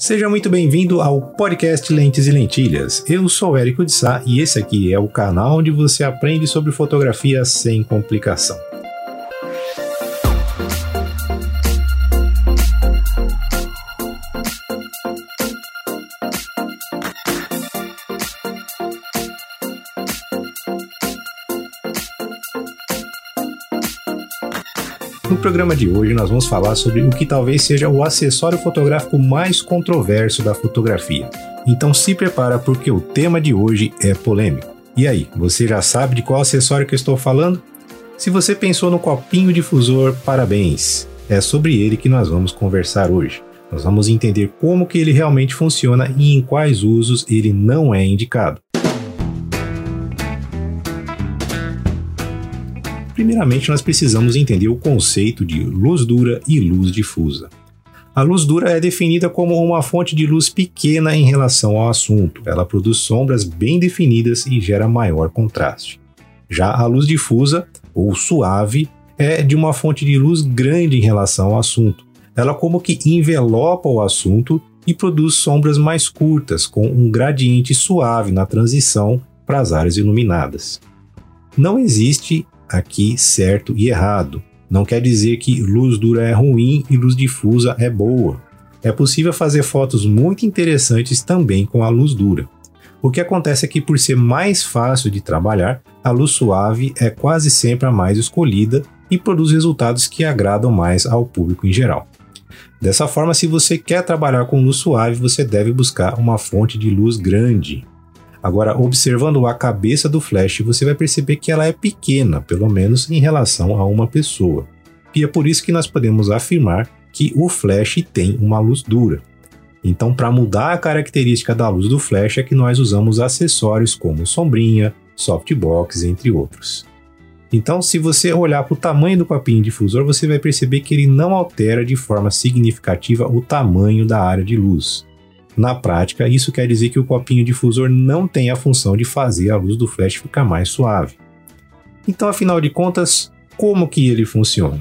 Seja muito bem-vindo ao podcast Lentes e Lentilhas. Eu sou Érico de Sá e esse aqui é o canal onde você aprende sobre fotografia sem complicação. No programa de hoje, nós vamos falar sobre o que talvez seja o acessório fotográfico mais controverso da fotografia. Então se prepara porque o tema de hoje é polêmico. E aí, você já sabe de qual acessório que eu estou falando? Se você pensou no copinho difusor, parabéns! É sobre ele que nós vamos conversar hoje. Nós vamos entender como que ele realmente funciona e em quais usos ele não é indicado. Primeiramente, nós precisamos entender o conceito de luz dura e luz difusa. A luz dura é definida como uma fonte de luz pequena em relação ao assunto. Ela produz sombras bem definidas e gera maior contraste. Já a luz difusa, ou suave, é de uma fonte de luz grande em relação ao assunto. Ela como que envelopa o assunto e produz sombras mais curtas, com um gradiente suave na transição para as áreas iluminadas. Não existe aqui certo e errado. Não quer dizer que luz dura é ruim e luz difusa é boa. É possível fazer fotos muito interessantes também com a luz dura. O que acontece é que, por ser mais fácil de trabalhar, a luz suave é quase sempre a mais escolhida e produz resultados que agradam mais ao público em geral. Dessa forma, se você quer trabalhar com luz suave, você deve buscar uma fonte de luz grande, Agora, observando a cabeça do Flash, você vai perceber que ela é pequena, pelo menos em relação a uma pessoa. E é por isso que nós podemos afirmar que o Flash tem uma luz dura. Então, para mudar a característica da luz do Flash é que nós usamos acessórios como sombrinha, softbox, entre outros. Então, se você olhar para o tamanho do copinho difusor, você vai perceber que ele não altera de forma significativa o tamanho da área de luz. Na prática, isso quer dizer que o copinho difusor não tem a função de fazer a luz do flash ficar mais suave. Então, afinal de contas, como que ele funciona?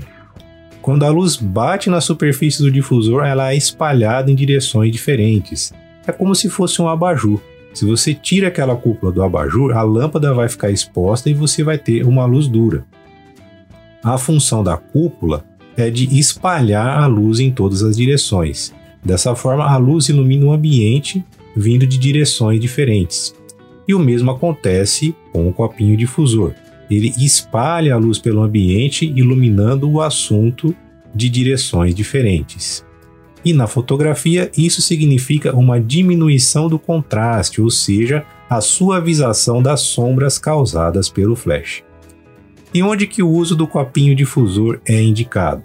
Quando a luz bate na superfície do difusor, ela é espalhada em direções diferentes. É como se fosse um abajur. Se você tira aquela cúpula do abajur, a lâmpada vai ficar exposta e você vai ter uma luz dura. A função da cúpula é de espalhar a luz em todas as direções. Dessa forma, a luz ilumina o ambiente vindo de direções diferentes. E o mesmo acontece com o copinho difusor. Ele espalha a luz pelo ambiente, iluminando o assunto de direções diferentes. E na fotografia, isso significa uma diminuição do contraste, ou seja, a suavização das sombras causadas pelo flash. E onde que o uso do copinho difusor é indicado?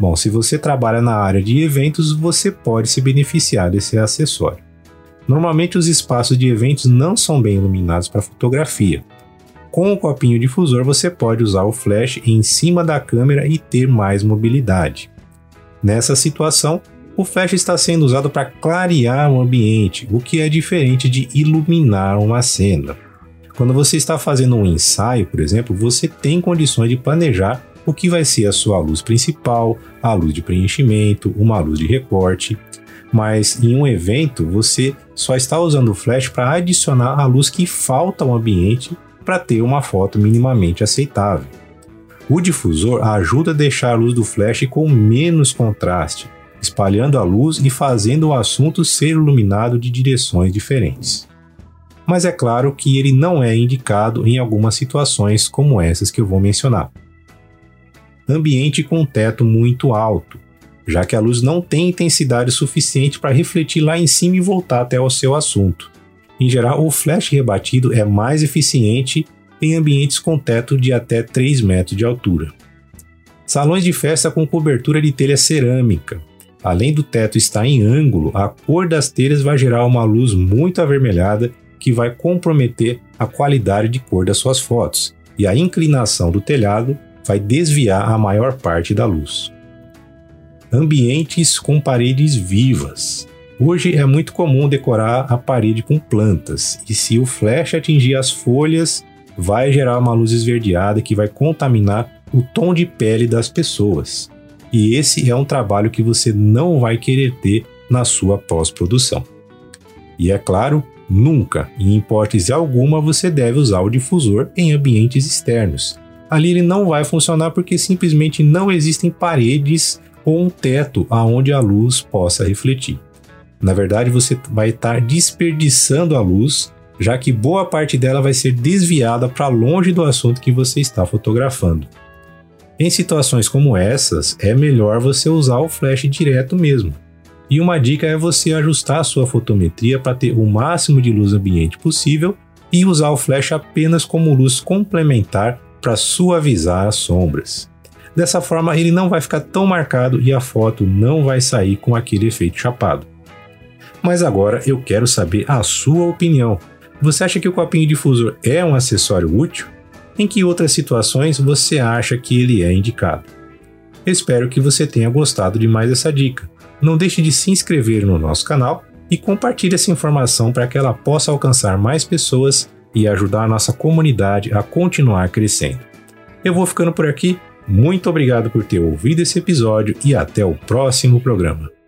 Bom, se você trabalha na área de eventos, você pode se beneficiar desse acessório. Normalmente os espaços de eventos não são bem iluminados para fotografia. Com o copinho difusor, você pode usar o flash em cima da câmera e ter mais mobilidade. Nessa situação, o flash está sendo usado para clarear o ambiente, o que é diferente de iluminar uma cena. Quando você está fazendo um ensaio, por exemplo, você tem condições de planejar o que vai ser a sua luz principal, a luz de preenchimento, uma luz de recorte. Mas em um evento você só está usando o flash para adicionar a luz que falta ao ambiente para ter uma foto minimamente aceitável. O difusor ajuda a deixar a luz do flash com menos contraste, espalhando a luz e fazendo o assunto ser iluminado de direções diferentes. Mas é claro que ele não é indicado em algumas situações como essas que eu vou mencionar ambiente com teto muito alto, já que a luz não tem intensidade suficiente para refletir lá em cima e voltar até o seu assunto. Em geral, o flash rebatido é mais eficiente em ambientes com teto de até 3 metros de altura. Salões de festa com cobertura de telha cerâmica. Além do teto estar em ângulo, a cor das telhas vai gerar uma luz muito avermelhada que vai comprometer a qualidade de cor das suas fotos, e a inclinação do telhado vai desviar a maior parte da luz. Ambientes com paredes vivas. Hoje é muito comum decorar a parede com plantas, e se o flash atingir as folhas, vai gerar uma luz esverdeada que vai contaminar o tom de pele das pessoas. E esse é um trabalho que você não vai querer ter na sua pós-produção. E é claro, nunca, em hipótese alguma, você deve usar o difusor em ambientes externos. Ali ele não vai funcionar porque simplesmente não existem paredes ou um teto aonde a luz possa refletir. Na verdade, você vai estar desperdiçando a luz, já que boa parte dela vai ser desviada para longe do assunto que você está fotografando. Em situações como essas, é melhor você usar o flash direto mesmo. E uma dica é você ajustar a sua fotometria para ter o máximo de luz ambiente possível e usar o flash apenas como luz complementar para suavizar as sombras. Dessa forma, ele não vai ficar tão marcado e a foto não vai sair com aquele efeito chapado. Mas agora eu quero saber a sua opinião. Você acha que o copinho difusor é um acessório útil? Em que outras situações você acha que ele é indicado? Espero que você tenha gostado de mais essa dica. Não deixe de se inscrever no nosso canal e compartilhe essa informação para que ela possa alcançar mais pessoas e ajudar a nossa comunidade a continuar crescendo. Eu vou ficando por aqui. Muito obrigado por ter ouvido esse episódio e até o próximo programa.